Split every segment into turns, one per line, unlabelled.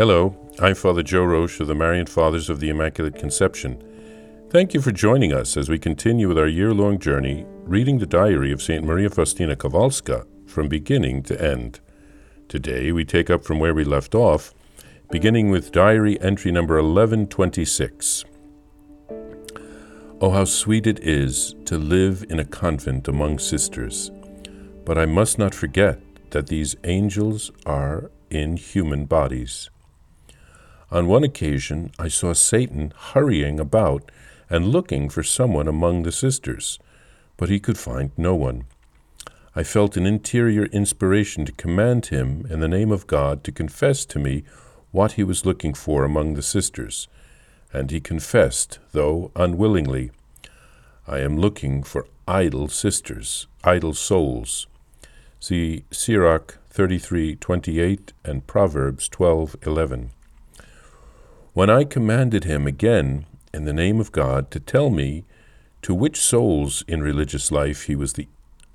Hello, I'm Father Joe Roesch of the Marian Fathers of the Immaculate Conception. Thank you for joining us as we continue with our year long journey reading the diary of St. Maria Faustina Kowalska from beginning to end. Today we take up from where we left off, beginning with diary entry number 1126. Oh, how sweet it is to live in a convent among sisters! But I must not forget that these angels are in human bodies. On one occasion, I saw Satan hurrying about and looking for someone among the sisters, but he could find no one. I felt an interior inspiration to command him, in the name of God, to confess to me what he was looking for among the sisters, and he confessed, though unwillingly. I am looking for idle sisters, idle souls. See Sirach 33:28 and Proverbs 12:11. When I commanded him again, in the name of God, to tell me to which souls in religious life he was the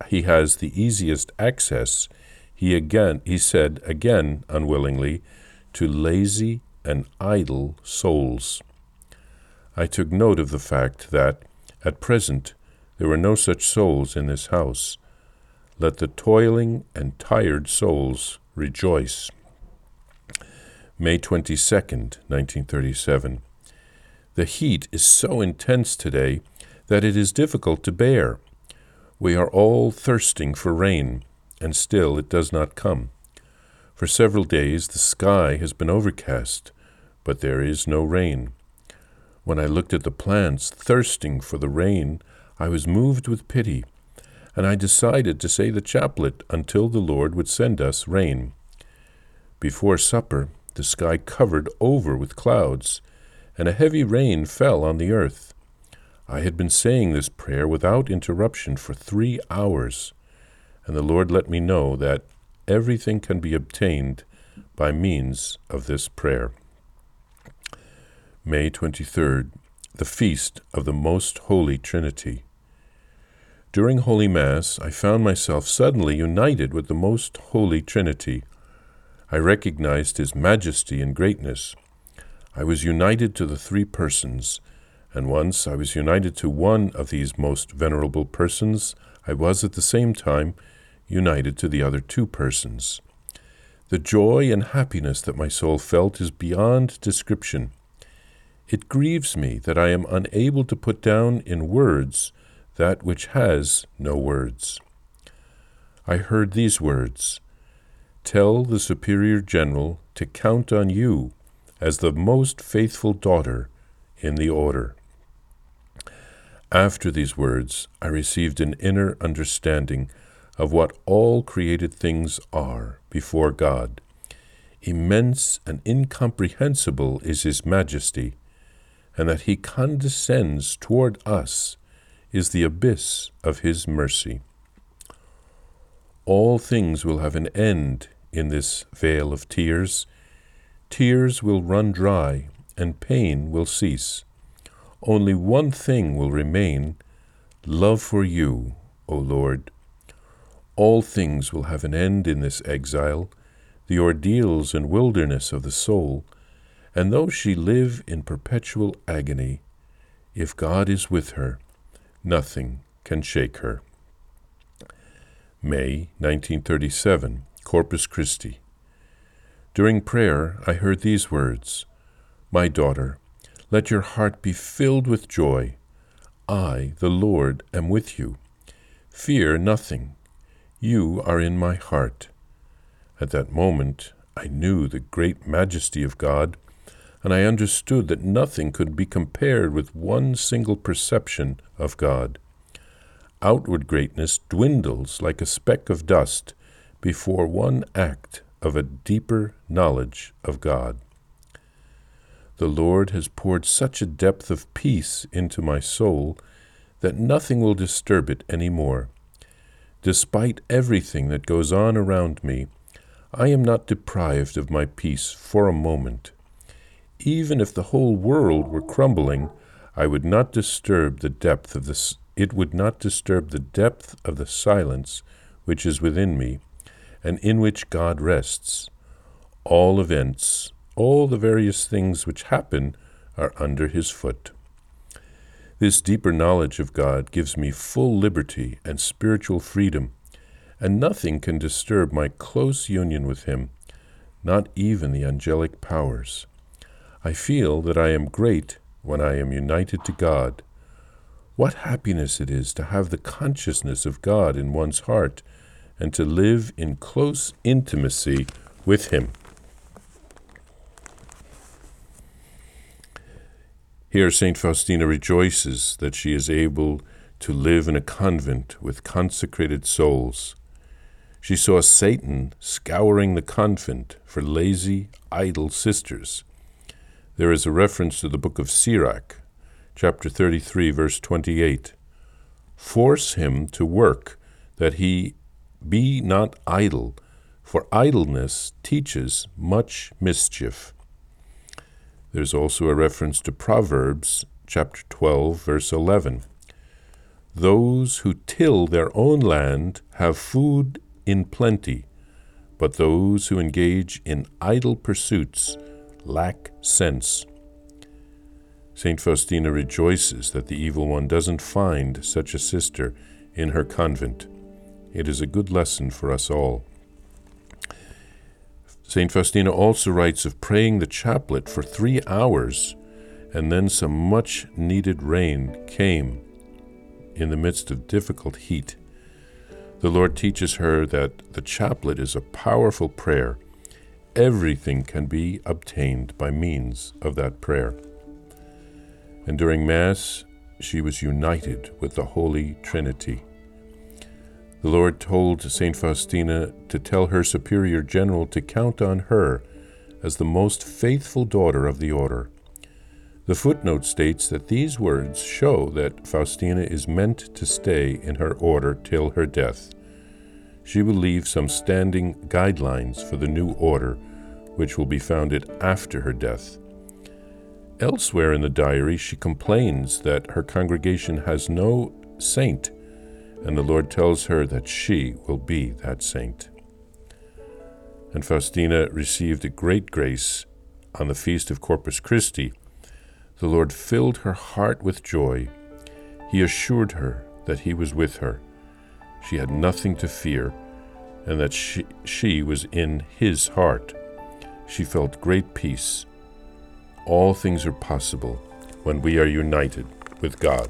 he has the easiest access, he again he said again unwillingly, to lazy and idle souls. I took note of the fact that, at present, there were no such souls in this house. Let the toiling and tired souls rejoice. May 22nd, 1937. The heat is so intense today that it is difficult to bear. We are all thirsting for rain, and still it does not come. For several days the sky has been overcast, but there is no rain. When I looked at the plants thirsting for the rain, I was moved with pity, and I decided to say the chaplet until the Lord would send us rain. Before supper, the sky covered over with clouds, and a heavy rain fell on the earth. I had been saying this prayer without interruption for three hours, and the Lord let me know that everything can be obtained by means of this prayer. May 23rd, the Feast of the Most Holy Trinity. During Holy Mass, I found myself suddenly united with the Most Holy Trinity. I recognized his majesty and greatness. I was united to the three persons, and once I was united to one of these most venerable persons, I was at the same time united to the other two persons. The joy and happiness that my soul felt is beyond description. It grieves me that I am unable to put down in words that which has no words. I heard these words Tell the Superior General to count on you as the most faithful daughter in the order. After these words, I received an inner understanding of what all created things are before God. Immense and incomprehensible is His majesty, and that He condescends toward us is the abyss of His mercy. All things will have an end in this vale of tears. Tears will run dry, and pain will cease. Only one thing will remain love for you, O Lord. All things will have an end in this exile, the ordeals and wilderness of the soul, and though she live in perpetual agony, if God is with her, nothing can shake her. May 1937. Corpus Christi. During prayer, I heard these words My daughter, let your heart be filled with joy. I, the Lord, am with you. Fear nothing. You are in my heart. At that moment, I knew the great majesty of God, and I understood that nothing could be compared with one single perception of God. Outward greatness dwindles like a speck of dust before one act of a deeper knowledge of God. The Lord has poured such a depth of peace into my soul that nothing will disturb it any more. Despite everything that goes on around me, I am not deprived of my peace for a moment. Even if the whole world were crumbling, I would not disturb the depth of this it would not disturb the depth of the silence which is within me and in which God rests. All events all the various things which happen are under his foot. This deeper knowledge of God gives me full liberty and spiritual freedom, and nothing can disturb my close union with him, not even the angelic powers. I feel that I am great when I am united to God. What happiness it is to have the consciousness of God in one's heart and to live in close intimacy with Him. Here, St. Faustina rejoices that she is able to live in a convent with consecrated souls. She saw Satan scouring the convent for lazy, idle sisters. There is a reference to the book of Sirach, chapter 33, verse 28. Force him to work, that he be not idle, for idleness teaches much mischief. There's also a reference to Proverbs chapter 12, verse 11. Those who till their own land have food in plenty, but those who engage in idle pursuits lack sense. St. Faustina rejoices that the evil one doesn't find such a sister in her convent. It is a good lesson for us all. St. Faustina also writes of praying the chaplet for three hours, and then some much needed rain came in the midst of difficult heat. The Lord teaches her that the chaplet is a powerful prayer. Everything can be obtained by means of that prayer. And during Mass, she was united with the Holy Trinity. The Lord told St. Faustina to tell her superior general to count on her as the most faithful daughter of the order. The footnote states that these words show that Faustina is meant to stay in her order till her death. She will leave some standing guidelines for the new order, which will be founded after her death. Elsewhere in the diary, she complains that her congregation has no saint and the Lord tells her that she will be that saint. And Faustina received a great grace on the feast of Corpus Christi. The Lord filled her heart with joy. He assured her that He was with her. She had nothing to fear, and that she, she was in His heart. She felt great peace. All things are possible when we are united with God.